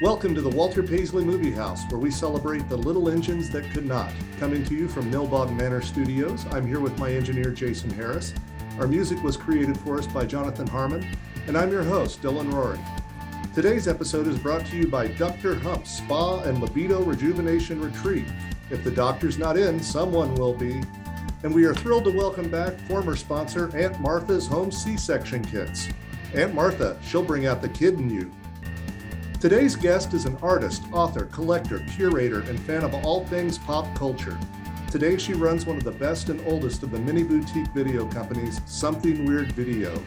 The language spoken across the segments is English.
Welcome to the Walter Paisley Movie House, where we celebrate the little engines that could not. Coming to you from Millbog Manor Studios, I'm here with my engineer, Jason Harris. Our music was created for us by Jonathan Harmon, and I'm your host, Dylan Rory. Today's episode is brought to you by Dr. Hump Spa and Libido Rejuvenation Retreat. If the doctor's not in, someone will be. And we are thrilled to welcome back former sponsor Aunt Martha's Home C-Section Kits. Aunt Martha, she'll bring out the kid in you. Today's guest is an artist, author, collector, curator, and fan of all things pop culture. Today, she runs one of the best and oldest of the mini boutique video companies, Something Weird Video.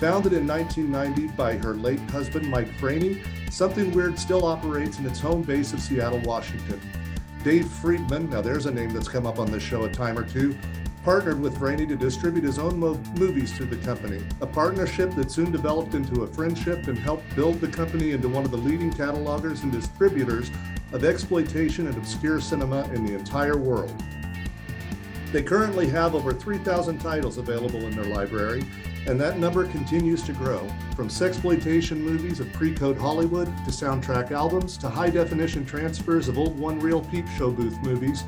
Founded in 1990 by her late husband, Mike Vraney, Something Weird still operates in its home base of Seattle, Washington. Dave Friedman, now there's a name that's come up on this show a time or two, partnered with Vraney to distribute his own mo- movies through the company, a partnership that soon developed into a friendship and helped build the company into one of the leading catalogers and distributors of exploitation and obscure cinema in the entire world. They currently have over 3,000 titles available in their library, and that number continues to grow. From sexploitation movies of pre-code Hollywood to soundtrack albums to high-definition transfers of old one-reel peep show booth movies,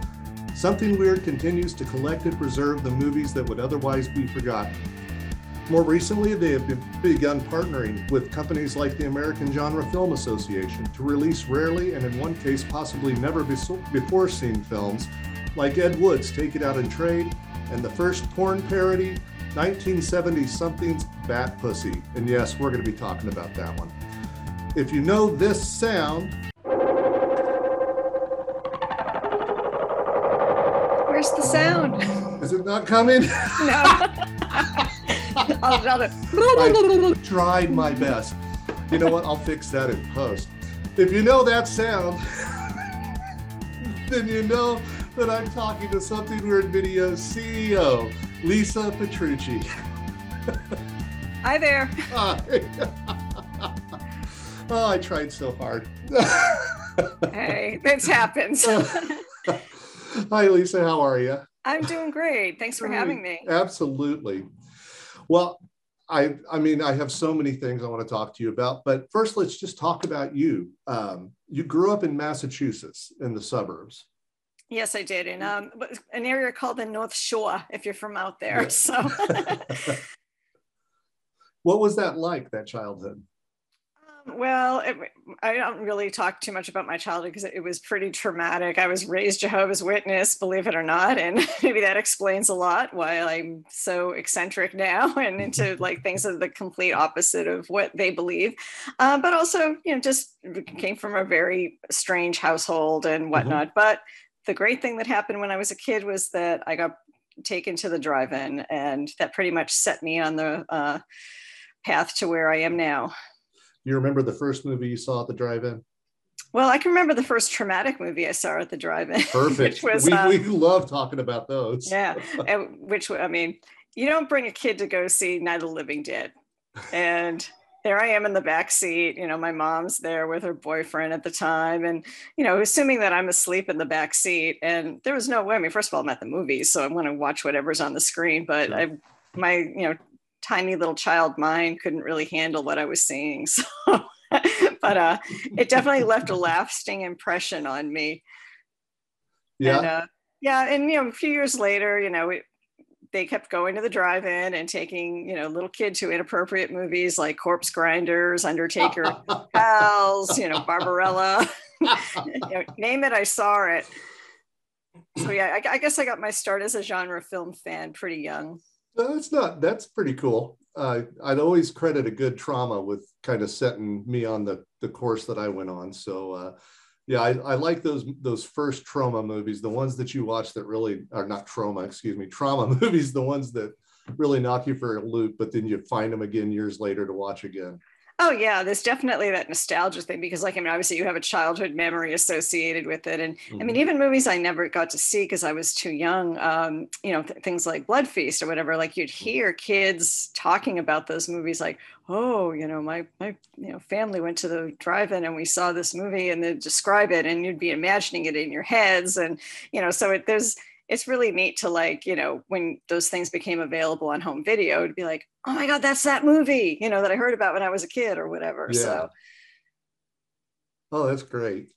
Something Weird continues to collect and preserve the movies that would otherwise be forgotten. More recently, they have begun partnering with companies like the American Genre Film Association to release rarely and in one case possibly never before seen films like Ed Wood's Take It Out in Trade and the first porn parody 1970 something's Bat Pussy. And yes, we're going to be talking about that one. If you know this sound, not coming? No. I'll, I'll I tried my best. You know what? I'll fix that in post. If you know that sound, then you know that I'm talking to Something Weird Video CEO, Lisa Petrucci. Hi there. Hi. oh, I tried so hard. hey, this happens. Hi, Lisa. How are you? I'm doing great. Thanks for having me. Absolutely. Well, I, I mean, I have so many things I want to talk to you about, but first, let's just talk about you. Um, you grew up in Massachusetts in the suburbs. Yes, I did, in um, an area called the North Shore. If you're from out there, yeah. so. what was that like? That childhood? Well, it, I don't really talk too much about my childhood because it was pretty traumatic. I was raised Jehovah's Witness, believe it or not, and maybe that explains a lot why I'm so eccentric now and into like things of the complete opposite of what they believe. Uh, but also, you know, just came from a very strange household and mm-hmm. whatnot. Mm-hmm. But the great thing that happened when I was a kid was that I got taken to the drive-in, and that pretty much set me on the uh, path to where I am now you remember the first movie you saw at the drive-in? Well, I can remember the first traumatic movie I saw at the drive-in. Perfect. was, we, um, we love talking about those. yeah, and which I mean, you don't bring a kid to go see Night of the Living Dead, and there I am in the back seat. You know, my mom's there with her boyfriend at the time, and you know, assuming that I'm asleep in the back seat, and there was no way. I mean, first of all, I'm at the movies, so I'm going to watch whatever's on the screen, but sure. I my you know tiny little child mind couldn't really handle what I was seeing. So, but uh, it definitely left a lasting impression on me. Yeah. And, uh, yeah. And, you know, a few years later, you know, it, they kept going to the drive-in and taking, you know, little kid to inappropriate movies like Corpse Grinders, Undertaker, Pals, you know, Barbarella, you know, name it, I saw it. So yeah, I, I guess I got my start as a genre film fan pretty young. That's not. That's pretty cool. Uh, I'd always credit a good trauma with kind of setting me on the the course that I went on. So uh, yeah, I, I like those those first trauma movies, the ones that you watch that really are not trauma, excuse me, trauma movies, the ones that really knock you for a loop, but then you find them again years later to watch again. Oh yeah, there's definitely that nostalgia thing because, like, I mean, obviously you have a childhood memory associated with it, and mm-hmm. I mean, mm-hmm. even movies I never got to see because I was too young. Um, you know, th- things like Blood Feast or whatever. Like you'd mm-hmm. hear kids talking about those movies, like, "Oh, you know, my my you know family went to the drive-in and we saw this movie," and they describe it, and you'd be imagining it in your heads, and you know, so it, there's it's really neat to like, you know, when those things became available on home video, to be like, oh my God, that's that movie, you know, that I heard about when I was a kid or whatever. Yeah. So Oh, that's great.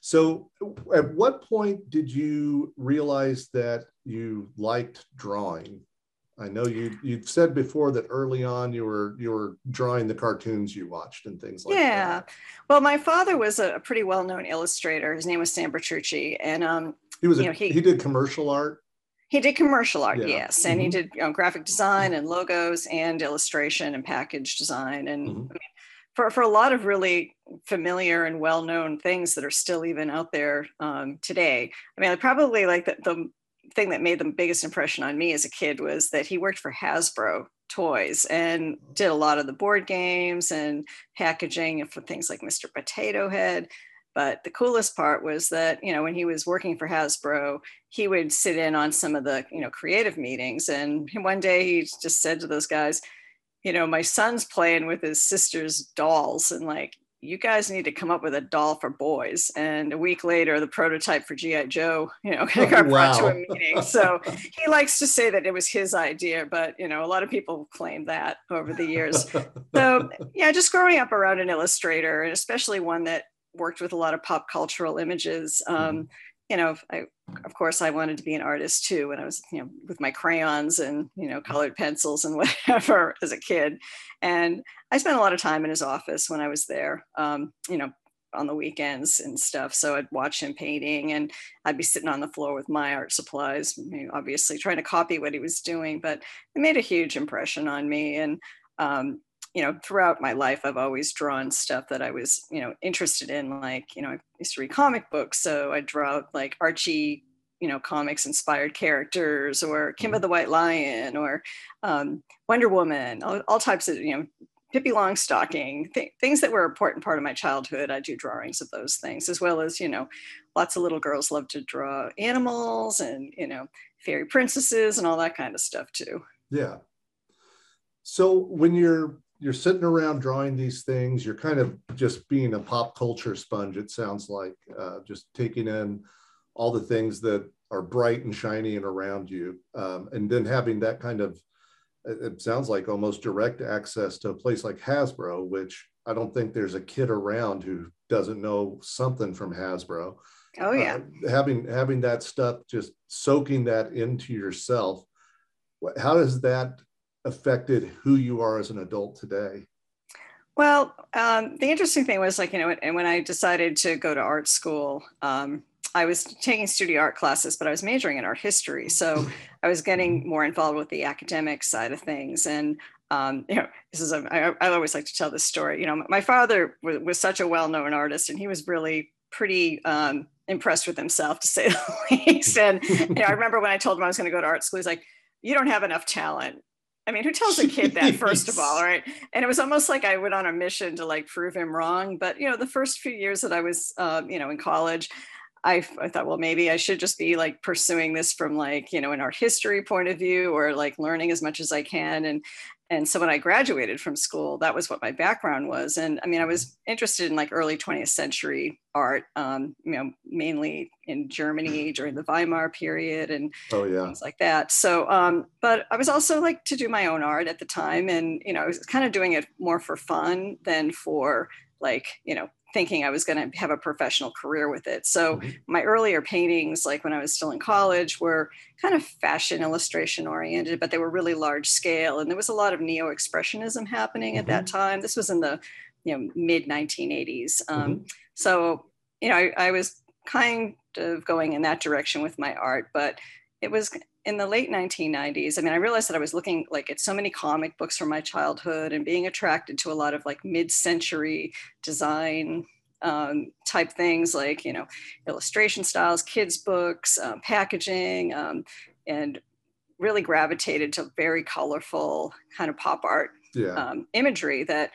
So, at what point did you realize that you liked drawing? I know you you've said before that early on you were you were drawing the cartoons you watched and things like yeah. that. Yeah. Well, my father was a pretty well-known illustrator. His name was Sam Petrucci, and um, he was a, know, he, he did commercial art. He did commercial art, yeah. yes, and mm-hmm. he did you know, graphic design and logos and illustration and package design, and mm-hmm. I mean, for for a lot of really familiar and well-known things that are still even out there um, today. I mean, probably like the, the thing that made the biggest impression on me as a kid was that he worked for Hasbro toys and did a lot of the board games and packaging for things like Mr. Potato Head. But the coolest part was that, you know, when he was working for Hasbro, he would sit in on some of the, you know, creative meetings. And one day he just said to those guys, you know, my son's playing with his sister's dolls and like, you guys need to come up with a doll for boys. And a week later, the prototype for G.I. Joe, you know, oh, got brought to a meeting. So he likes to say that it was his idea, but, you know, a lot of people claim that over the years. So, yeah, just growing up around an illustrator, and especially one that worked with a lot of pop cultural images. Um, mm-hmm. You know, I, of course, I wanted to be an artist too when I was, you know, with my crayons and, you know, colored pencils and whatever as a kid. And I spent a lot of time in his office when I was there, um, you know, on the weekends and stuff. So I'd watch him painting and I'd be sitting on the floor with my art supplies, obviously trying to copy what he was doing, but it made a huge impression on me. And, um, you know, throughout my life, I've always drawn stuff that I was, you know, interested in. Like, you know, I used to read comic books. So I draw like Archie you know comics inspired characters or Kimba mm-hmm. the White Lion or um, Wonder Woman, all, all, types of you know Pippi Longstocking, th- things that were an important part of my childhood. I do drawings of those things as well as you know lots of little girls love to draw animals and you know fairy princesses and all that kind of stuff too. Yeah. So when you're you're sitting around drawing these things, you're kind of just being a pop culture sponge. It sounds like uh, just taking in all the things that are bright and shiny and around you. Um, and then having that kind of, it sounds like almost direct access to a place like Hasbro, which I don't think there's a kid around who doesn't know something from Hasbro. Oh yeah. Uh, having having that stuff, just soaking that into yourself. How does that affected who you are as an adult today? Well, um, the interesting thing was like you know, and when I decided to go to art school, um, I was taking studio art classes, but I was majoring in art history. So I was getting more involved with the academic side of things. And, um, you know, this is, a, I, I always like to tell this story. You know, my father was, was such a well known artist and he was really pretty um, impressed with himself, to say the least. And, you know, I remember when I told him I was going to go to art school, he's like, you don't have enough talent. I mean, who tells a kid that first of all, right? And it was almost like I went on a mission to like prove him wrong. But you know, the first few years that I was, um, you know, in college, I, I thought, well, maybe I should just be like pursuing this from like, you know, an art history point of view or like learning as much as I can. And, and so when I graduated from school, that was what my background was. And I mean, I was interested in like early 20th century art, um, you know, mainly in Germany during the Weimar period and oh, yeah. things like that. So, um, but I was also like to do my own art at the time. And, you know, I was kind of doing it more for fun than for like, you know, thinking I was going to have a professional career with it. So mm-hmm. my earlier paintings, like when I was still in college, were kind of fashion illustration oriented, but they were really large scale. And there was a lot of neo expressionism happening mm-hmm. at that mm-hmm. time. This was in the you know mid 1980s. Um, mm-hmm. So you know I, I was kind of going in that direction with my art, but it was in the late 1990s i mean i realized that i was looking like at so many comic books from my childhood and being attracted to a lot of like mid-century design um, type things like you know illustration styles kids books um, packaging um, and really gravitated to very colorful kind of pop art yeah. Um, imagery that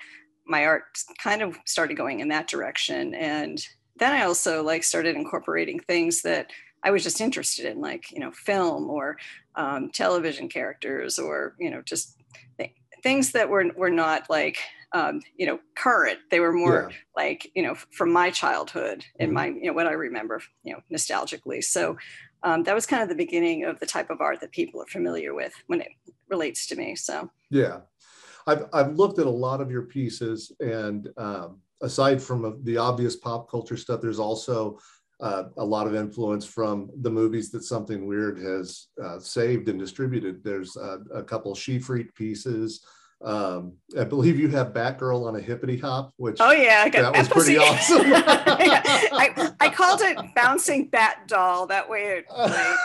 my art kind of started going in that direction and then i also like started incorporating things that I was just interested in, like you know, film or um, television characters, or you know, just th- things that were were not like um, you know current. They were more yeah. like you know from my childhood and mm-hmm. my you know what I remember you know nostalgically. So um, that was kind of the beginning of the type of art that people are familiar with when it relates to me. So yeah. I've, I've looked at a lot of your pieces, and um, aside from the obvious pop culture stuff, there's also uh, a lot of influence from the movies that Something Weird has uh, saved and distributed. There's a, a couple She Freak pieces. Um, I believe you have Batgirl on a hippity hop, which oh yeah, that was pretty awesome. I, I called it bouncing bat doll. That way, it, like,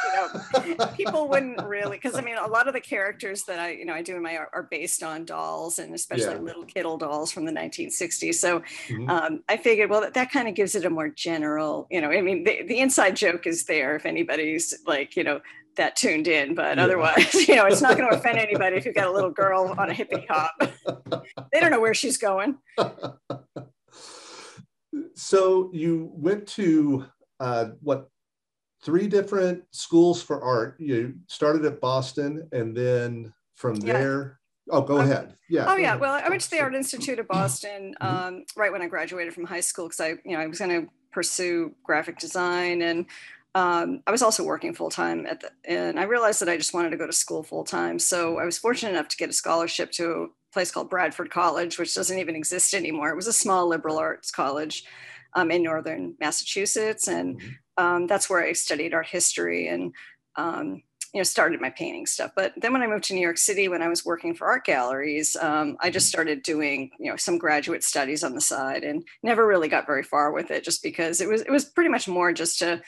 you know, people wouldn't really because I mean, a lot of the characters that I you know I do in my art are based on dolls, and especially yeah. Liddle Kiddle dolls from the 1960s. So mm-hmm. um, I figured, well, that, that kind of gives it a more general, you know, I mean, the, the inside joke is there if anybody's like, you know, that tuned in, but yeah. otherwise, you know, it's not going to offend anybody if you've got a little girl on a hippie hop. they don't know where she's going. so you went to uh, what three different schools for art. You started at Boston, and then from yeah. there. Oh, go ahead. Yeah. Oh, yeah. Ahead. Well, I went to the Art Institute of Boston mm-hmm. um, right when I graduated from high school because I, you know, I was going to pursue graphic design and um, I was also working full time at the, and I realized that I just wanted to go to school full time. So I was fortunate enough to get a scholarship to a place called Bradford College, which doesn't even exist anymore. It was a small liberal arts college um, in northern Massachusetts, and mm-hmm. um, that's where I studied art history and um, you know started my painting stuff. But then when I moved to New York City, when I was working for art galleries, um, I just mm-hmm. started doing you know some graduate studies on the side, and never really got very far with it, just because it was it was pretty much more just to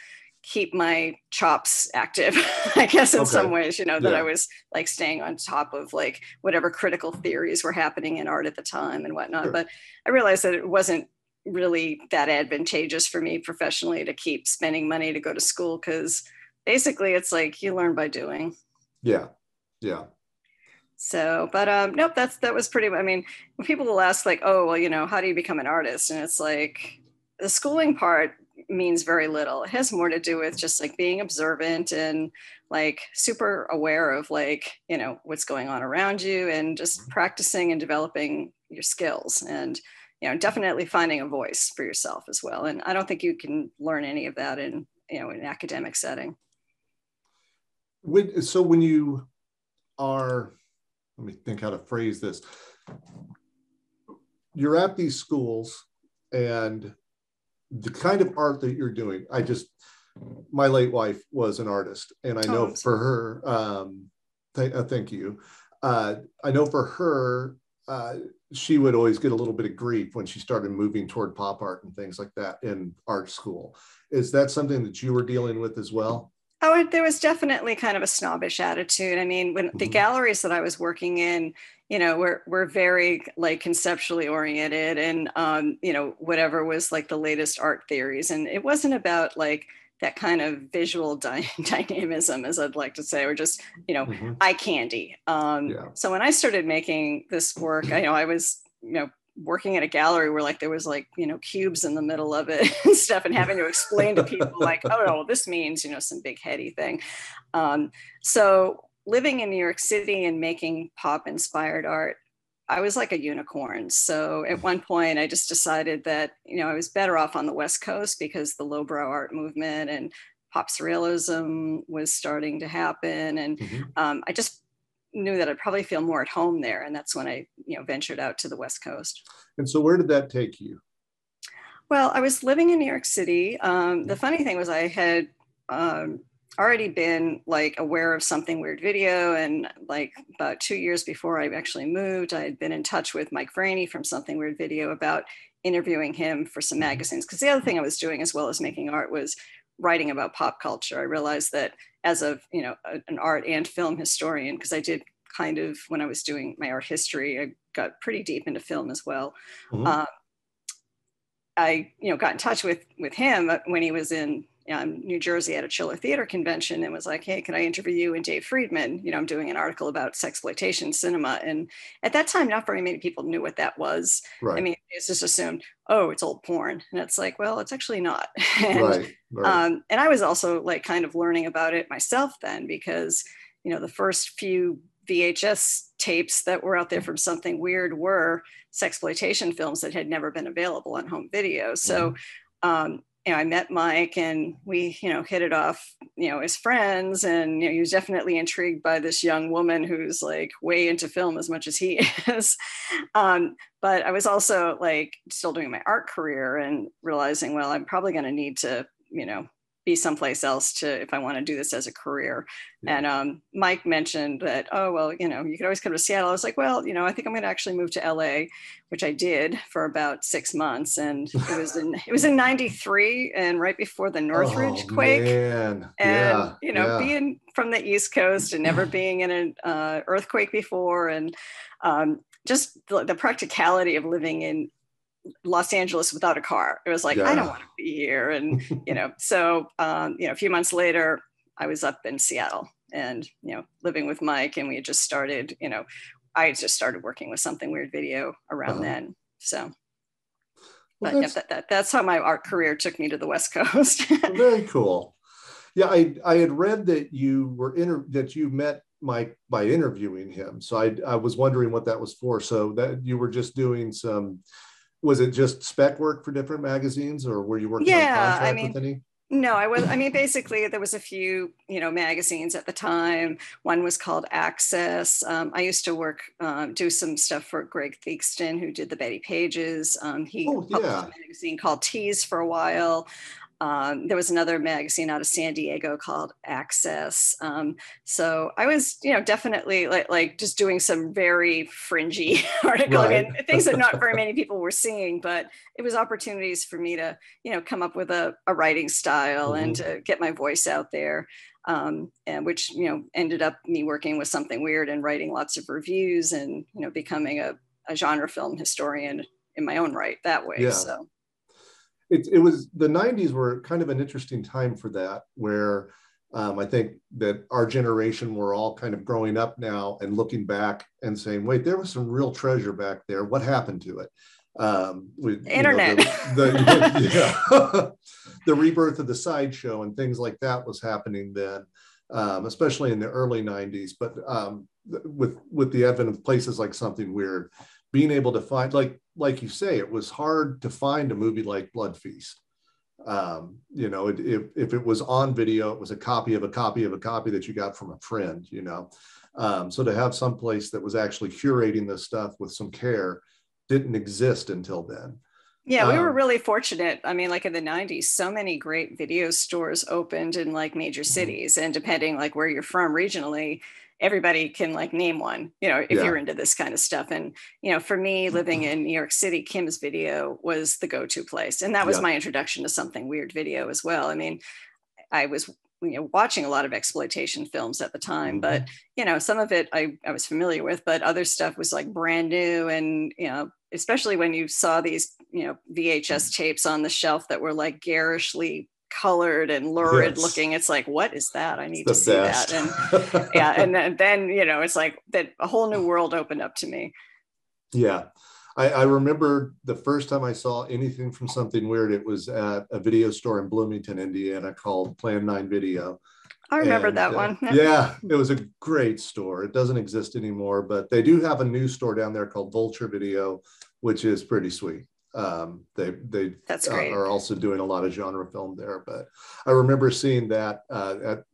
keep my chops active i guess in okay. some ways you know that yeah. i was like staying on top of like whatever critical theories were happening in art at the time and whatnot sure. but i realized that it wasn't really that advantageous for me professionally to keep spending money to go to school because basically it's like you learn by doing yeah yeah so but um nope that's that was pretty i mean people will ask like oh well you know how do you become an artist and it's like the schooling part means very little. It has more to do with just like being observant and like super aware of like, you know, what's going on around you and just mm-hmm. practicing and developing your skills and, you know, definitely finding a voice for yourself as well. And I don't think you can learn any of that in, you know, in an academic setting. When, so when you are, let me think how to phrase this. You're at these schools and the kind of art that you're doing, I just, my late wife was an artist, and I know oh, for her, um, th- uh, thank you. Uh, I know for her, uh, she would always get a little bit of grief when she started moving toward pop art and things like that in art school. Is that something that you were dealing with as well? Oh, there was definitely kind of a snobbish attitude. I mean, when mm-hmm. the galleries that I was working in, you know, we're we're very like conceptually oriented, and um, you know, whatever was like the latest art theories, and it wasn't about like that kind of visual dy- dynamism, as I'd like to say, or just you know, mm-hmm. eye candy. Um, yeah. So when I started making this work, I you know I was you know working at a gallery where like there was like you know cubes in the middle of it and stuff and having to explain to people like oh no this means you know some big heady thing um, so living in new york city and making pop inspired art i was like a unicorn so at one point i just decided that you know i was better off on the west coast because the lowbrow art movement and pop surrealism was starting to happen and mm-hmm. um, i just knew that I'd probably feel more at home there. And that's when I, you know, ventured out to the West Coast. And so where did that take you? Well, I was living in New York City. Um, the funny thing was I had um, already been like aware of something weird video. And like about two years before I actually moved, I had been in touch with Mike Vraney from something weird video about interviewing him for some mm-hmm. magazines. Cause the other thing I was doing as well as making art was writing about pop culture. I realized that as a you know a, an art and film historian, because I did kind of when I was doing my art history, I got pretty deep into film as well. Mm-hmm. Um, I you know got in touch with with him when he was in um, New Jersey at a Chiller Theater convention and was like, "Hey, can I interview you and Dave Friedman? You know, I'm doing an article about sexploitation cinema." And at that time, not very many people knew what that was. Right. I mean, it's just assumed, "Oh, it's old porn," and it's like, well, it's actually not. and, right. Right. Um, and I was also like kind of learning about it myself then because you know the first few VHS tapes that were out there from something weird were sexploitation films that had never been available on home video. So. Mm-hmm. Um, you know, I met Mike and we, you know, hit it off, you know, as friends. And, you know, he was definitely intrigued by this young woman who's like way into film as much as he is. Um, but I was also like still doing my art career and realizing, well, I'm probably going to need to, you know, be someplace else to if I want to do this as a career. Yeah. And um, Mike mentioned that, oh well, you know, you could always come to Seattle. I was like, well, you know, I think I'm going to actually move to LA, which I did for about six months, and it was in it was in '93 and right before the Northridge oh, quake. Man. And yeah, you know, yeah. being from the East Coast and never being in an uh, earthquake before, and um, just the, the practicality of living in Los Angeles without a car. It was like, yeah. I don't want to be here. And, you know, so, um, you know, a few months later, I was up in Seattle and, you know, living with Mike and we had just started, you know, I just started working with something weird video around uh-huh. then. So, well, but that's, yeah, that, that, that's how my art career took me to the West Coast. very cool. Yeah, I, I had read that you were inter- that you met Mike by interviewing him. So I, I was wondering what that was for. So that you were just doing some was it just spec work for different magazines or were you working yeah, on contract I mean, with any? No, I was, I mean, basically there was a few, you know, magazines at the time. One was called Access. Um, I used to work, um, do some stuff for Greg Theakston, who did the Betty Pages. Um, he oh, published a magazine called Tease for a while. Um, there was another magazine out of San Diego called Access. Um, so I was, you know, definitely like, like just doing some very fringy articling right. and things that not very many people were seeing, but it was opportunities for me to, you know, come up with a, a writing style mm-hmm. and to get my voice out there. Um, and which, you know, ended up me working with something weird and writing lots of reviews and, you know, becoming a, a genre film historian in my own right that way. Yeah. So it, it was the 90s were kind of an interesting time for that where um, i think that our generation we're all kind of growing up now and looking back and saying wait there was some real treasure back there. What happened to it? Um, with internet know, the, the, yeah, the rebirth of the sideshow and things like that was happening then um, especially in the early 90s but um, with with the advent of places like something weird being able to find like like you say it was hard to find a movie like blood feast um, you know it, if, if it was on video it was a copy of a copy of a copy that you got from a friend you know um, so to have some place that was actually curating this stuff with some care didn't exist until then yeah, we were um, really fortunate. I mean, like in the 90s, so many great video stores opened in like major mm-hmm. cities. And depending like where you're from regionally, everybody can like name one, you know, if yeah. you're into this kind of stuff. And, you know, for me living in New York City, Kim's video was the go-to place. And that was yeah. my introduction to something weird video as well. I mean, I was you know watching a lot of exploitation films at the time mm-hmm. but you know some of it I, I was familiar with but other stuff was like brand new and you know especially when you saw these you know vhs mm. tapes on the shelf that were like garishly colored and lurid yes. looking it's like what is that i need to see best. that and yeah and then, then you know it's like that a whole new world opened up to me yeah I, I, remember the first time I saw anything from something weird, it was at a video store in Bloomington, Indiana called Plan 9 Video. I remember and, that uh, one. yeah, it was a great store. It doesn't exist anymore, but they do have a new store down there called Vulture Video, which is pretty sweet. Um, they they That's uh, are also doing a lot of genre film there. But I remember seeing that uh, at,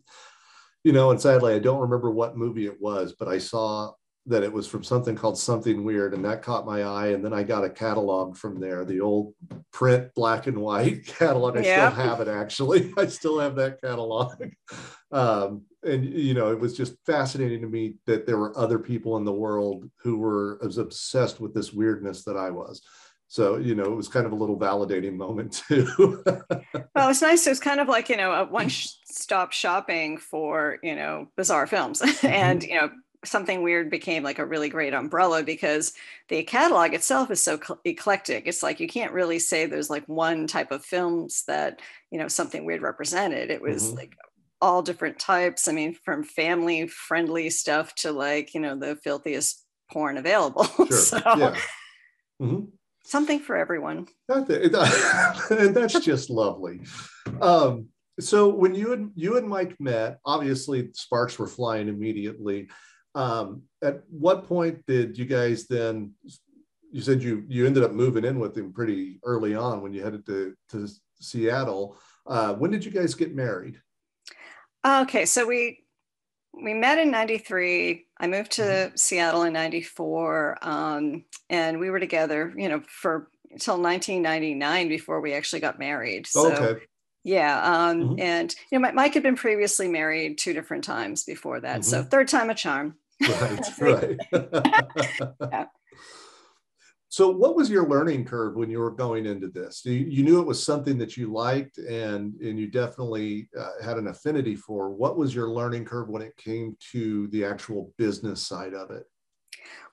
you know, and sadly I don't remember what movie it was, but I saw that it was from something called Something Weird, and that caught my eye. And then I got a catalog from there, the old print black and white catalog. I yeah. still have it actually. I still have that catalog. Um, and you know, it was just fascinating to me that there were other people in the world who were as obsessed with this weirdness that I was so you know it was kind of a little validating moment too. Well it's nice. It was kind of like you know a one-stop shopping for you know bizarre films. And you know something weird became like a really great umbrella because the catalog itself is so eclectic. It's like you can't really say there's like one type of films that you know something weird represented. It was mm-hmm. like all different types. I mean from family friendly stuff to like you know the filthiest porn available. Sure. so yeah. mm-hmm something for everyone. and that's just lovely. Um, so when you and you and Mike met, obviously sparks were flying immediately. Um, at what point did you guys then you said you you ended up moving in with him pretty early on when you headed to to Seattle. Uh, when did you guys get married? Okay, so we we met in 93 i moved to mm-hmm. seattle in 94 um, and we were together you know for until 1999 before we actually got married so okay. yeah um, mm-hmm. and you know mike had been previously married two different times before that mm-hmm. so third time a charm right right yeah. So, what was your learning curve when you were going into this? You, you knew it was something that you liked, and and you definitely uh, had an affinity for. What was your learning curve when it came to the actual business side of it?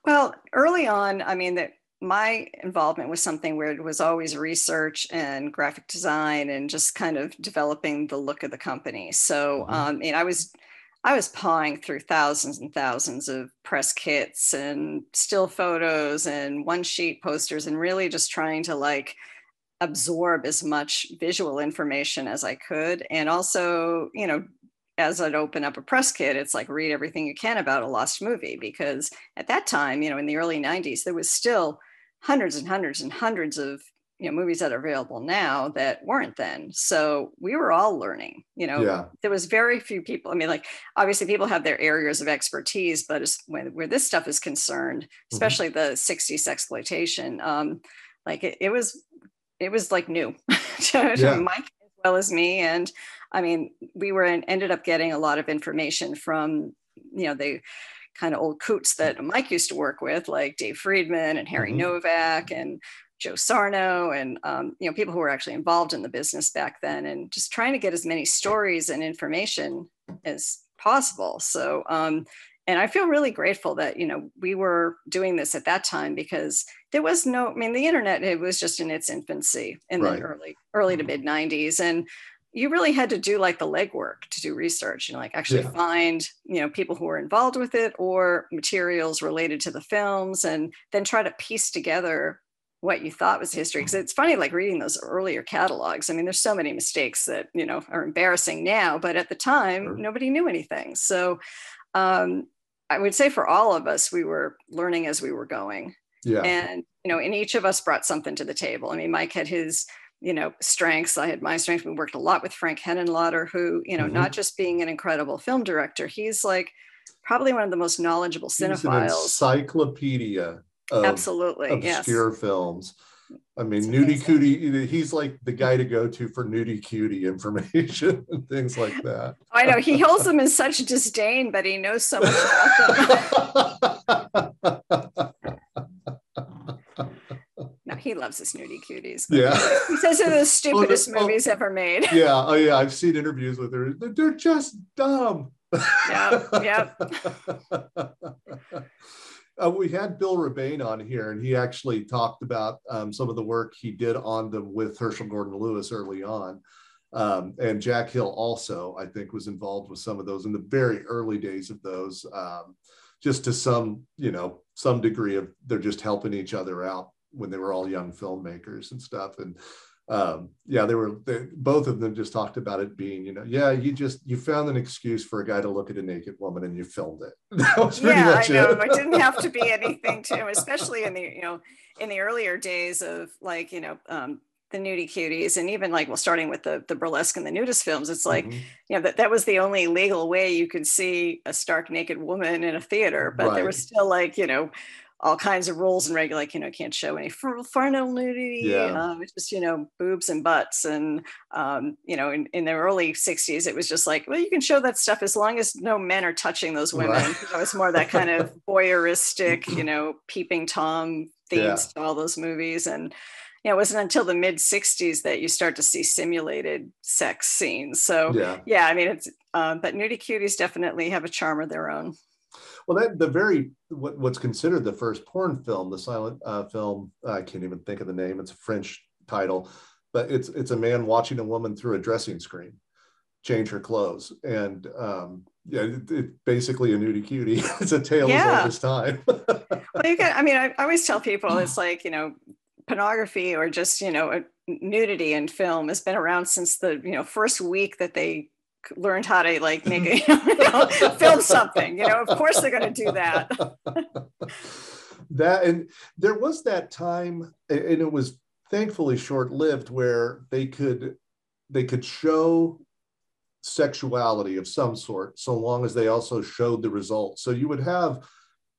Well, early on, I mean that my involvement was something where it was always research and graphic design and just kind of developing the look of the company. So, mm-hmm. um, and I was I was pawing through thousands and thousands of press kits and still photos and one sheet posters and really just trying to like absorb as much visual information as I could. And also, you know, as I'd open up a press kit, it's like read everything you can about a lost movie because at that time, you know, in the early 90s, there was still hundreds and hundreds and hundreds of you know movies that are available now that weren't then so we were all learning you know yeah. there was very few people i mean like obviously people have their areas of expertise but as, when, where this stuff is concerned mm-hmm. especially mm-hmm. the 60s exploitation um like it, it was it was like new to, yeah. mike as well as me and i mean we were in, ended up getting a lot of information from you know the kind of old coots that Mike used to work with, like Dave Friedman and Harry mm-hmm. Novak and Joe Sarno and um, you know people who were actually involved in the business back then, and just trying to get as many stories and information as possible. So, um, and I feel really grateful that you know we were doing this at that time because there was no, I mean, the internet it was just in its infancy in right. the early early to mid '90s, and you really had to do like the legwork to do research you know like actually yeah. find you know people who were involved with it or materials related to the films and then try to piece together what you thought was history because it's funny like reading those earlier catalogs. I mean there's so many mistakes that you know are embarrassing now but at the time sure. nobody knew anything. So um, i would say for all of us we were learning as we were going. Yeah. And you know and each of us brought something to the table. I mean mike had his you know strengths. I had my strengths. We worked a lot with frank henenlotter who you know mm-hmm. not just being an incredible film director he's like probably one of the most knowledgeable cinephiles. encyclopedia of absolutely obscure yes. films. I mean, it's Nudie Cutie, he's like the guy to go to for Nudie Cutie information and things like that. I know he holds them in such disdain, but he knows so much about them. no, he loves his Nudie Cuties. Yeah. He says they're the stupidest oh, movies oh, ever made. Yeah. Oh, yeah. I've seen interviews with her. They're just dumb. Yeah. Yep. Uh, we had Bill Rebane on here, and he actually talked about um, some of the work he did on them with Herschell Gordon Lewis early on. Um, and Jack Hill also, I think, was involved with some of those in the very early days of those, um, just to some, you know, some degree of they're just helping each other out when they were all young filmmakers and stuff. And um, yeah, they were they, both of them just talked about it being, you know, yeah, you just you found an excuse for a guy to look at a naked woman and you filmed it. That was pretty yeah, I know. It. it didn't have to be anything to, especially in the you know in the earlier days of like you know um, the nudie cuties and even like well starting with the the burlesque and the nudist films it's like mm-hmm. you know that that was the only legal way you could see a stark naked woman in a theater but right. there was still like you know all kinds of rules and regulate, like, you know, can't show any frontal nudity, yeah. um, just, you know, boobs and butts. And, um, you know, in, in the early 60s, it was just like, well, you can show that stuff as long as no men are touching those women. Right. Know, it's more that kind of voyeuristic, you know, peeping Tom themes yeah. to all those movies. And, you know, it wasn't until the mid 60s that you start to see simulated sex scenes. So, yeah, yeah I mean, it's, uh, but nudie cuties definitely have a charm of their own. Well, that the very what, what's considered the first porn film, the silent uh, film. I can't even think of the name. It's a French title, but it's it's a man watching a woman through a dressing screen change her clothes, and um, yeah, it, it, basically a nudie cutie. it's a tale yeah. as old as time. well, you can. I mean, I, I always tell people it's like you know pornography or just you know nudity in film has been around since the you know first week that they learned how to like make it, you know, film something. You know, of course they're going to do that. that and there was that time and it was thankfully short-lived where they could they could show sexuality of some sort so long as they also showed the results so you would have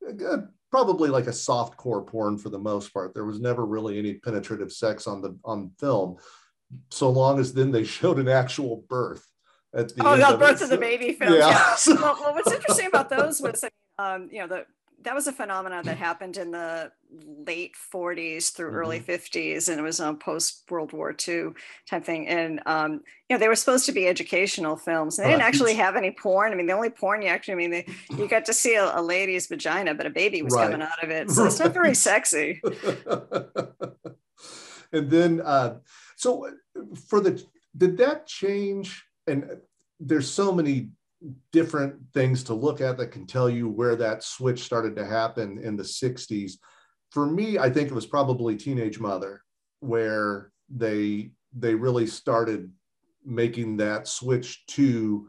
uh, probably like a soft core porn for the most part there was never really any penetrative sex on the on film so long as then they showed an actual birth at the oh the birth of the baby film yeah, yeah. well, well, what's interesting about those was um, you know the that was a phenomenon that happened in the late 40s through mm-hmm. early 50s and it was a post world war ii type thing. And um, you know they were supposed to be educational films they didn't actually have any porn. I mean the only porn you actually I mean they, you got to see a, a, lady's vagina but a baby was right. coming out of it. So it's not very sexy. And then uh, so for the did that change and there's so many different things to look at that can tell you where that switch started to happen in the 60s. For me, I think it was probably Teenage Mother, where they they really started making that switch to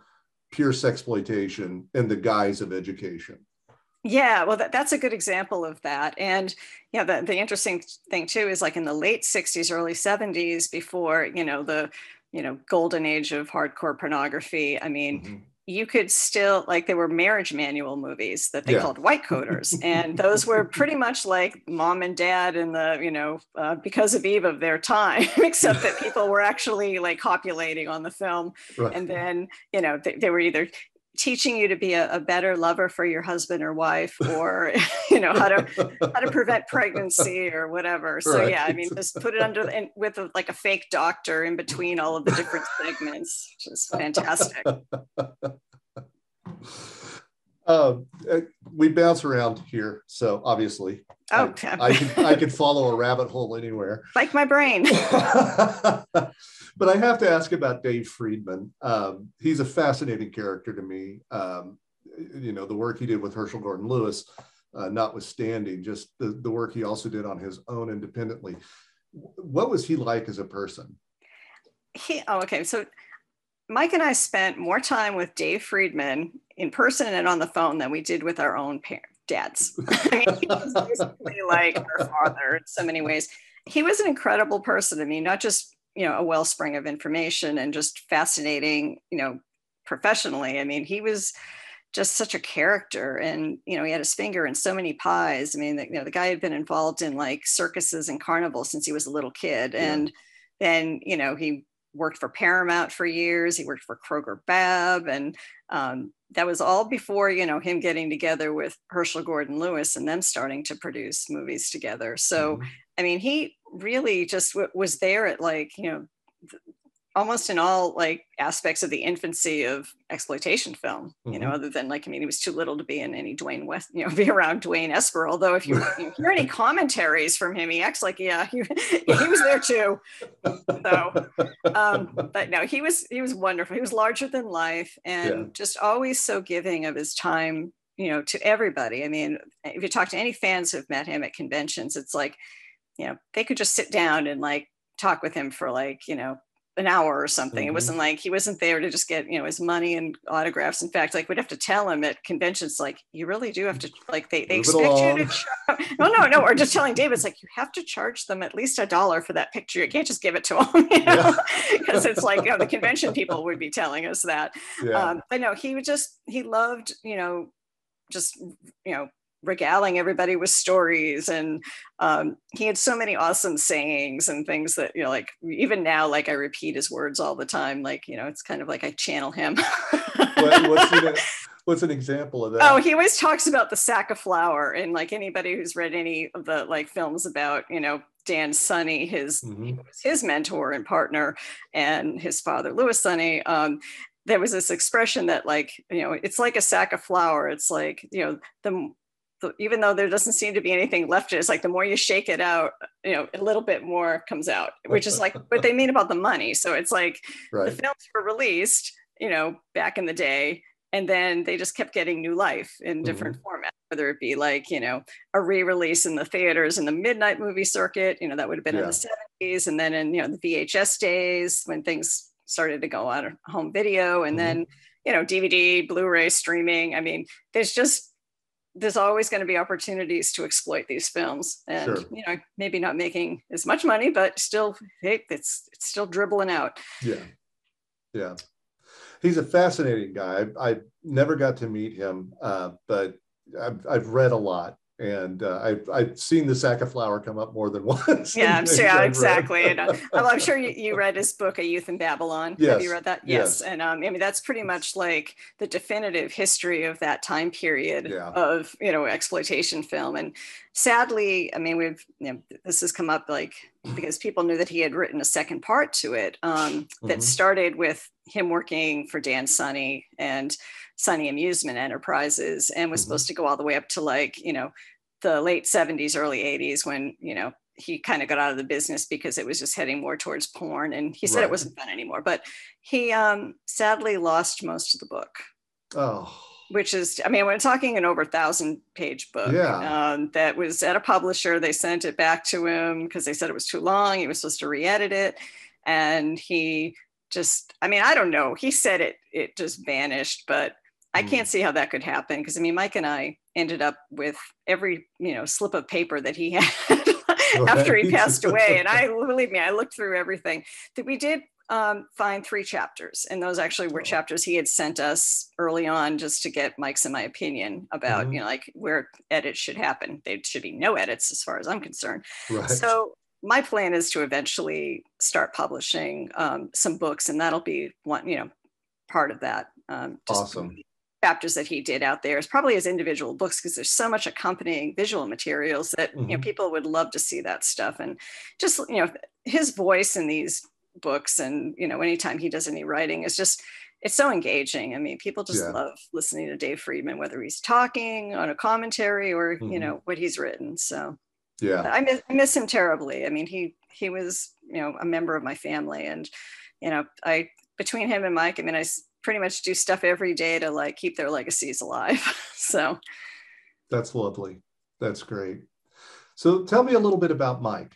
pure sexploitation in the guise of education. Yeah, well, that, that's a good example of that. And yeah, the, the interesting thing too is like in the late 60s, early 70s, before, you know, the, you know, golden age of hardcore pornography. I mean, mm-hmm you could still like there were marriage manual movies that they yeah. called white coaters and those were pretty much like mom and dad in the you know uh, because of eve of their time except that people were actually like copulating on the film right. and then you know they, they were either teaching you to be a, a, better lover for your husband or wife or you know how to how to prevent pregnancy or whatever so right. yeah i mean just put it under and with a, like a fake doctor in between all of the different segments which is fantastic um, uh, we bounce around here, so obviously, okay. I, I can I can follow a rabbit hole anywhere, like my brain. But I have to ask about Dave Friedman. Um, he's a fascinating character to me. Um, you know, the work he did with Herschell Gordon Lewis, uh, notwithstanding, just the, the work he also did on his own independently. What was he like as a person? He, oh, okay. So Mike and I spent more time with Dave Friedman in person and on the phone than we did with our own parents, dads. I mean, he was basically like our father in so many ways. He was an incredible person. I mean, not just you know a wellspring of information and just fascinating you know professionally. I mean he was just such a character and you know he had his finger in so many pies. I mean the, you know the guy had been involved in like circuses and carnivals since he was a little kid. Yeah. and then you know he worked for paramount for years. He worked for kroger babb. And um, that was all before you know him getting together with herschell gordon lewis and them starting to produce movies together. So mm-hmm. i mean he really just w- was there at like you know almost in all like aspects of the infancy of exploitation film you mm-hmm. know other than like i mean he was too little to be in any dwayne west you know be around dwain esper although if you, you hear any commentaries from him he acts like yeah he, he was there too so um but no he was he was wonderful he was larger than life and yeah. just always so giving of his time you know to everybody i mean if you talk to any fans who've met him at conventions it's like you know, they could just sit down and like talk with him for like, you know, an hour or something. Mm-hmm. It wasn't like he wasn't there to just get, you know, his money and autographs. In fact, like we'd have to tell him at conventions, like, you really do have to like they, they expect you to char- no, no, no, or just telling David, it's like you have to charge them at least a dollar for that picture. You can't just give it to them, you know, because yeah. it's like, you know, the convention people would be telling us that. Yeah. Um, but no, he would just he loved, you know, just you know regaling everybody with stories and um, he had so many awesome sayings and things that you know like even now like i repeat his words all the time like you know it's kind of like i channel him what, what's, an, what's, an, example of that oh he always talks about the sack of flour and like anybody who's read any of the like films about you know Dan Sonney, his mm-hmm. his mentor and partner, and his father Louis Sonney. Um, there was this expression that like you know it's like a sack of flour. It's like you know the even though there doesn't seem to be anything left, it's like the more you shake it out, you know, a little bit more comes out, which is like what they mean about the money. So it's like right. the films were released, you know, back in the day, and then they just kept getting new life in different mm-hmm. formats, whether it be like, you know, a re-release in the theaters in the midnight movie circuit, you know, that would have been yeah. in the 70s, and then in, you know, the VHS days when things started to go on home video, and mm-hmm. then, you know, DVD, Blu-ray streaming. I mean, there's just there's always going to be opportunities to exploit these films and Sure. you know maybe not making as much money but still hey, it's it's still dribbling out Yeah. Yeah. He's a fascinating guy. I, I never got to meet him, uh, but I've, I've read a lot and uh, I've, I've seen the sack of flour come up more than once. yeah I'm sure I've exactly and, uh, well, i'm sure you, you read his book a youth in babylon have Yes, you read that yes. yes, and um, i mean that's pretty much like the definitive history of that time period Yeah. of you know exploitation film and sadly i mean we've you know, this has come up like because people knew that he had written a second part to it um, that Mhm. started with him working for dan sonney and sonney amusement enterprises and was Mhm. supposed to go all the way up to like you know the late 70s early 80s when you know he kind of got out of the business because it was just heading more towards porn. And he said Right. it wasn't fun anymore but he um, sadly lost most of the book. Oh, which is i mean we're talking an over thousand page book. Yeah. um, that was at a publisher. They sent it back to him because they said it was too long. He was supposed to re-edit it. And he just i mean i don't know he said it it just vanished but i Hmm. can't see how that could happen because i mean mike and i ended up with every you know slip of paper that he had after he passed away and i believe me i looked through everything that we did um, find three chapters and those actually were Oh. chapters he had sent us early on just to get mike's and my opinion about Mhm. you know like where edits should happen there should be no edits as far as i'm concerned right. so my plan is to eventually start publishing um, some books and that'll be one you know part of that um, just awesome. chapters that he did out there is probably as individual books because there's so much accompanying visual materials that you know Mhm. people would love to see that stuff and just you know his voice in these books and you know anytime he does any writing is just it's so engaging i mean people just Yeah. love listening to dave friedman whether he's talking on a commentary or you Mhm. know what he's written so Yeah. I miss, I miss him terribly. I mean, he he was you know a member of my family, and you know I between him and Mike, I mean, I pretty much do stuff every day to like keep their legacies alive. so That's lovely. That's great. So tell me a little bit about Mike.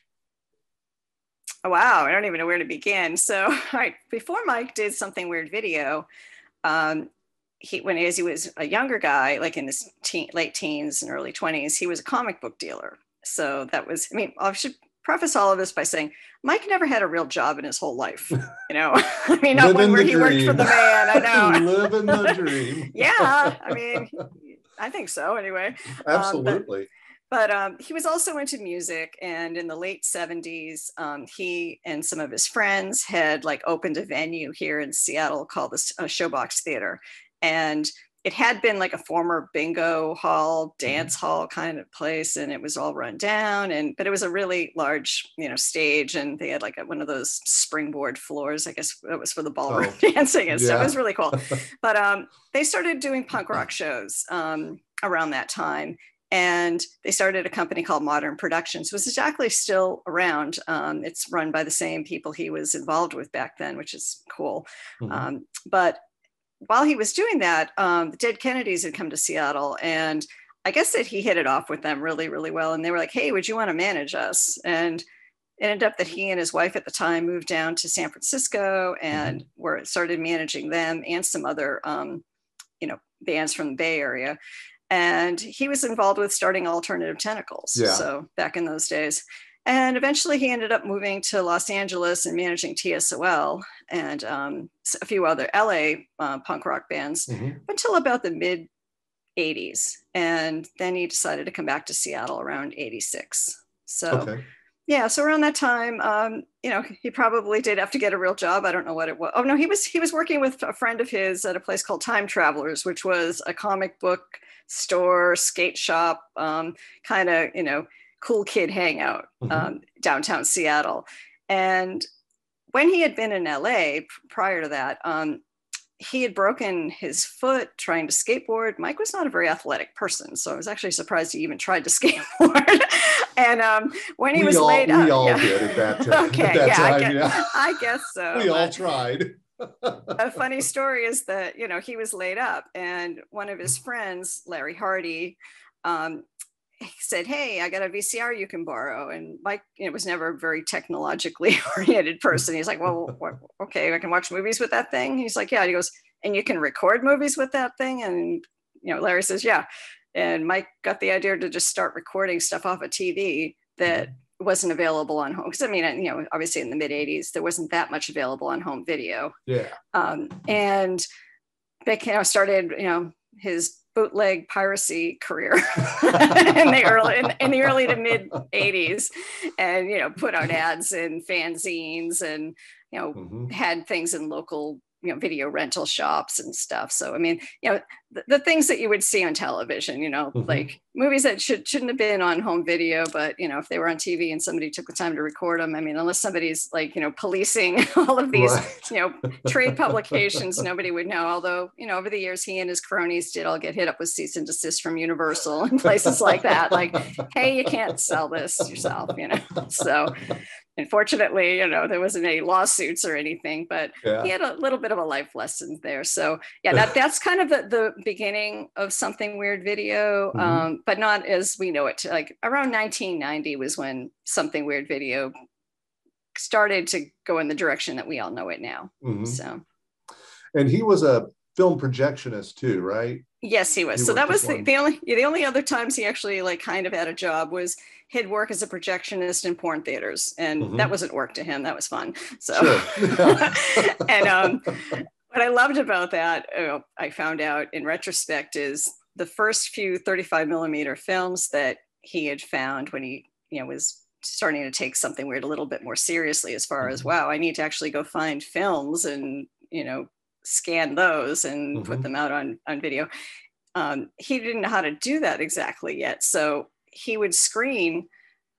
oh, wow, I don't even know where to begin. So all right, before Mike did something weird video, um, he when as he was a younger guy, like in his teen, late teens and early twenties, he was a comic book dealer. So that was, I mean, I should preface all of this by saying Mike never had a real job in his whole life. You know, I mean, not one where he worked for the man. I know. Living the dream. yeah, I mean, I think so anyway. Absolutely. But um, he was also into music, and in the late '70s, um, he and some of his friends had like opened a venue here in Seattle called the uh, Showbox Theater, and it had been like a former bingo hall, dance hall kind of place, and it was all run down. And but it was a really large, you know, stage, and they had like a, one of those springboard floors. I guess it was for the ballroom Oh, dancing and stuff. It was really cool but um, they started doing punk rock shows um, around that time and they started a company called modern productions which is actually still around um, it's run by the same people he was involved with back then which is cool Mhm. um, but while he was doing that um, the dead kennedys had come to seattle and i guess that he hit it off with them really really well and they were like hey would you want to manage us and it ended up that he and his wife at the time moved down to San Francisco and were started managing them and some other, um, you know, bands from the Bay Area. And he was involved with starting Alternative Tentacles. Yeah. So back in those days. And eventually he ended up moving to Los Angeles and managing TSOL and um, a few other LA uh, punk rock bands Mhm. until about the mid 80s. And then he decided to come back to Seattle around 86. So Okay. yeah so around that time um, you know he probably did have to get a real job i don't know what it was oh no he was he was working with a friend of his at a place called time travelers which was a comic book store skate shop um, kind of you know cool kid hangout Mhm. um, downtown seattle and when he had been in la prior to that um, he had broken his foot trying to skateboard. Mike was not a very athletic person, so I was actually surprised he even tried to skateboard. and um, when he we was all, laid we up, we all yeah. did at that time. okay, at that yeah, I guess, yeah. I guess so. we all tried. a funny story is that you know he was laid up, and one of his friends, Larry Hardy, um, said, "Hey, I got a VCR you can borrow." And Mike, you know, was never a very technologically oriented person. He's like, "Well, what, okay, I can watch movies with that thing." He's like, "Yeah." He goes, "And you can record movies with that thing?" And you know, Larry says, "Yeah." and Mike got the idea to just start recording stuff off a TV that mm-hmm. wasn't available on home. Because I mean, you know, obviously in the mid '80s, there wasn't that much available on home video. Yeah. Um, and they you know, started, you know, his bootleg piracy career in the early in, in, the early to mid 80s and you know put out ads in fanzines and you know mm-hmm. had things in local you know video rental shops and stuff so i mean you know the, the things that you would see on television you know mm-hmm. like movies that should shouldn't have been on home video but you know if they were on tv and somebody took the time to record them i mean unless somebody's like you know policing all of these right. you know trade publications nobody would know although you know over the years he and his cronies did all get hit up with cease and desist from universal and places like that like hey you can't sell this yourself you know so Unfortunately, you know, there wasn't any lawsuits or anything, but yeah. he had a little bit of a life lesson there. So yeah, that that's kind of the, the beginning of something weird video, mm-hmm. um, but not as we know it. Like around 1990 was when something weird video started to go in the direction that we all know it now. Mm-hmm. So, and he was a film projectionist too, right? Yes, he was. He so that was the, the, only the only other times he actually like kind of had a job was he'd work as a projectionist in porn theaters, and mm-hmm. that wasn't work to him. That was fun. So, sure. and um, what I loved about that, oh, I found out in retrospect, is the first few 35 millimeter films that he had found when he you know was starting to take something weird a little bit more seriously as far mm-hmm. as wow i need to actually go find films and you know scan those and mm-hmm. put them out on on video. Um, he didn't know how to do that exactly yet, so he would screen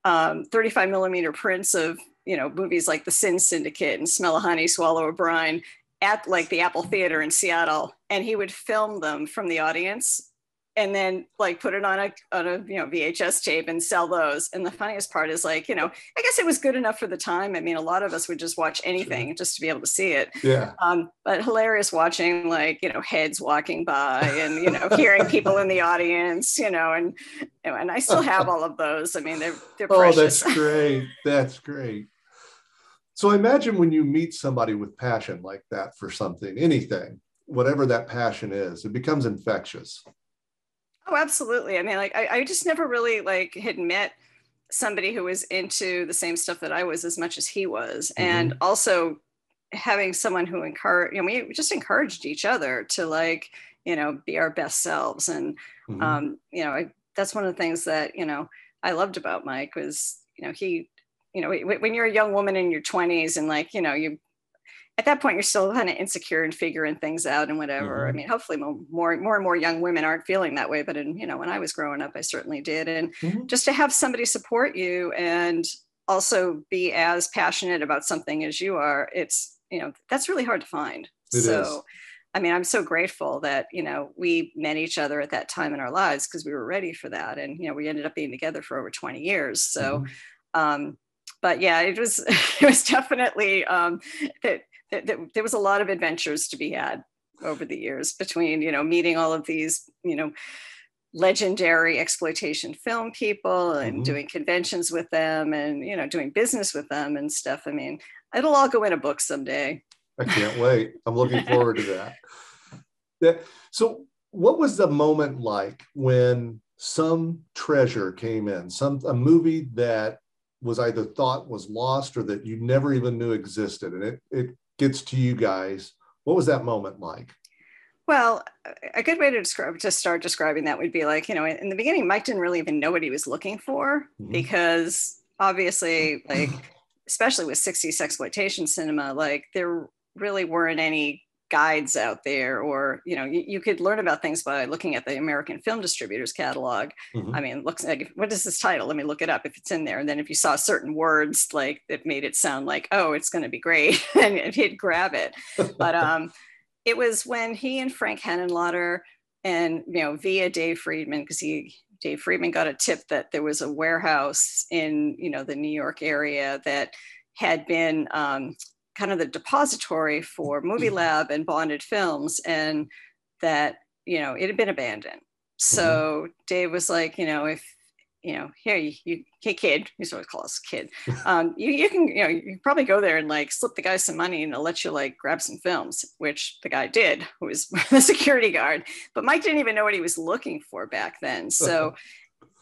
um, 35 millimeter prints of you know movies like The Sin Syndicate and Smell of Honey, Swallow of Brine at like the Apple Theater in Seattle, and he would film them from the audience and then like put it on a on a you know VHS tape and sell those. And the funniest part is like, you know, I guess it was good enough for the time. I mean, a lot of us would just watch anything sure. just to be able to see it. Yeah. Um, but hilarious watching like, you know, heads walking by and you know, hearing people in the audience, you know, and and I still have all of those. I mean, they're they're precious. Oh, that's great. That's great. So I imagine when you meet somebody with passion like that for something, anything, whatever that passion is, it becomes infectious. Oh, absolutely. I mean, like I, I just never really like had met somebody who was into the same stuff that I was as much as he was. Mm-hmm. And also having someone who encouraged, you know, we just encouraged each other to like, you know, be our best selves. And, mm-hmm. um, you know, I, that's one of the things that, you know, I loved about Mike was, you know, he, you know, when you're a young woman in your 20s and like, you know, you at that point you're still kind of insecure and figuring things out and whatever mm-hmm. i mean hopefully more, more more and more young women aren't feeling that way but in you know when i was growing up i certainly did and mm-hmm. just to have somebody support you and also be as passionate about something as you are it's you know that's really hard to find it so is. i mean i'm so grateful that you know we met each other at that time in our lives because we were ready for that and you know we ended up being together for over 20 years so mm-hmm. um but yeah it was it was definitely um that there was a lot of adventures to be had over the years between you know meeting all of these you know legendary exploitation film people and mm-hmm. doing conventions with them and you know doing business with them and stuff. I mean it'll all go in a book someday. I can't wait. I'm looking forward to that. That so what was the moment like when some treasure came in some a movie that was either thought was lost or that you never even knew existed and it it gets to you guys. What was that moment like? Well, a good way to describe to start describing that would be like, you know, in the beginning, Mike didn't really even know what he was looking for mm-hmm. because obviously, like, especially with 60s exploitation cinema, like there really weren't any guides out there or you know you, you, could learn about things by looking at the american film distributors catalog. Mm-hmm. i mean looks like what is this title? Let me look it up if it's in there. And then if you saw certain words like that made it sound like oh it's going to be great and he'd grab it. But um it was when he and frank henenlotter and you know via dave friedman because he dave friedman got a tip that there was a warehouse in you know the new york area that had been um, kind of the depository for Movie mm-hmm. Lab and Bonded Films, and that you know it had been abandoned. So mm-hmm. Dave was like, you know, if you know, here you, you hey kid, he's always call us kid. Um, you, you can, you know, you probably go there and like slip the guy some money and he'll let you like grab some films, which the guy did, who was the security guard. But Mike didn't even know what he was looking for back then. So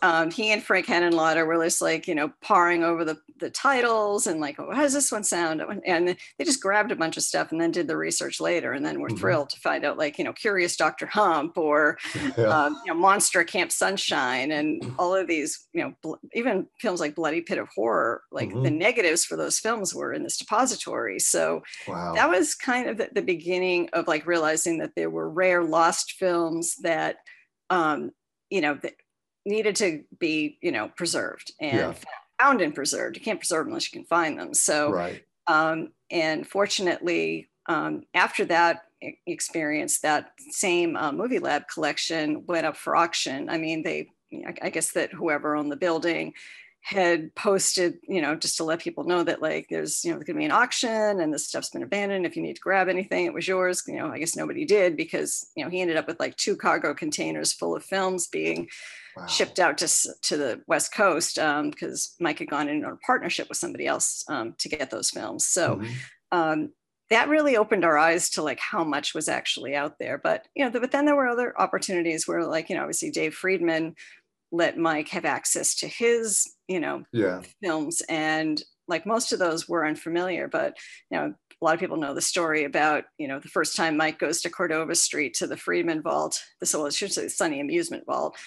um, he and Frank Henenlotter were just like, you know, paring over the, the titles and like, oh, how does this one sound? And they just grabbed a bunch of stuff and then did the research later. And then we're mm-hmm. thrilled to find out like, you know, Curious Dr. Hump or, yeah. um, you know, Monster Camp Sunshine and all of these, you know, bl- even films like Bloody Pit of Horror, like mm-hmm. the negatives for those films were in this depository. So wow. that was kind of the, the beginning of like realizing that there were rare lost films that, um, you know, that needed to be, you know, preserved and yeah. found and preserved. You can't preserve unless you can find them. So, right. um, and fortunately, um, after that experience, that same uh, movie lab collection went up for auction. I mean, they, I guess that whoever owned the building had posted, you know, just to let people know that like there's, you know, there could be an auction and this stuff's been abandoned. If you need to grab anything, it was yours. You know, I guess nobody did because, you know, he ended up with like two cargo containers full of films being wow. shipped out to, to the West Coast because um, Mike had gone in on a partnership with somebody else um, to get those films. So mm-hmm. um, that really opened our eyes to like how much was actually out there. But you know, but then there were other opportunities where like you know, obviously Dave Friedman let Mike have access to his you know yeah. films and like most of those were unfamiliar but you know a lot of people know the story about you know the first time mike goes to cordova street to the friedman vault the well, I should say sonney amusement vault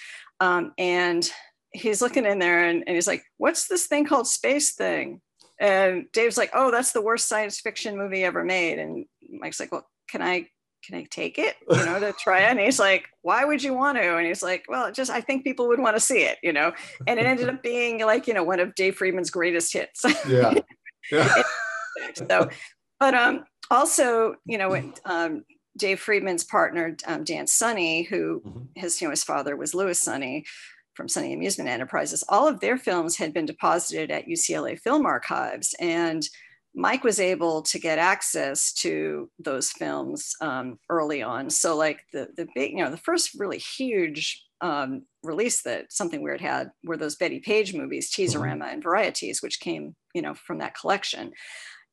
um, and he's looking in there and, and he's like, what's this thing called space thing? And Dave's like, oh, that's the worst science fiction movie ever made. And Mike's like, well, can I can I take it, you know, to try it? And he's like, why would you want to? And he's like, well, just, I think people would want to see it, you know? And it ended up being like, you know, one of Dave Friedman's greatest hits. Yeah. yeah. so, but um, also, you know, um, Dave Friedman's partner, um, Dan Sonney, who mm-hmm. his, you know, his father was Louis Sonney from Sonney Amusement Enterprises, all of their films had been deposited at UCLA Film Archives. And Mike was able to get access to those films um, early on. So like the, the big, you know, the first really huge um, release that Something Weird had were those Bettie Page movies, Teaserama mm-hmm. and Varietease, which came, you know, from that collection.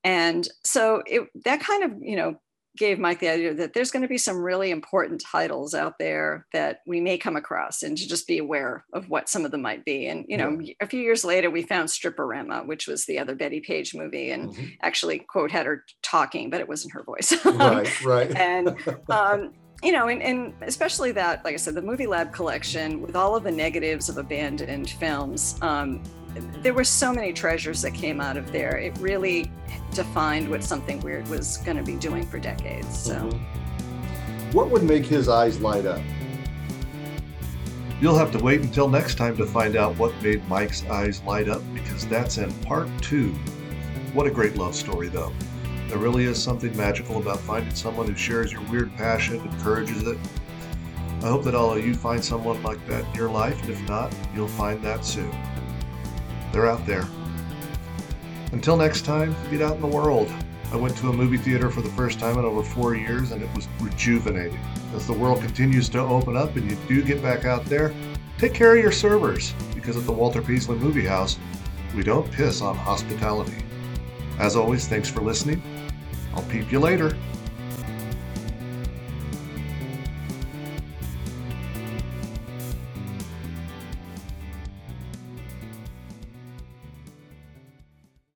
And so it, that kind of, you know, gave Mike the idea that there's going to be some really important titles out there that we may come across and to just be aware of what some of them might be. And, you know, yeah. a few years later, we found Stripperama, which was the other Bettie Page movie and mm-hmm. actually, quote, had her talking, but it wasn't her voice. right, right. and, um, you know, and, and especially that, like I said, the Movie Lab collection with all of the negatives of abandoned films, um, there were so many treasures that came out of there. It really defined what something weird was going to be doing for decades. So, mm-hmm. what would make his eyes light up? You'll have to wait until next time to find out what made Mike's eyes light up because that's in part two. What a great love story, though. There really is something magical about finding someone who shares your weird passion, and encourages it. I hope that all of you find someone like that in your life, and if not, you'll find that soon. They're out there. Until next time, get out in the world. I went to a movie theater for the first time in over four years and it was rejuvenating. As the world continues to open up and you do get back out there, take care of your servers because at the Walter Peasley Movie House, we don't piss on hospitality. As always, thanks for listening. I'll peep you later.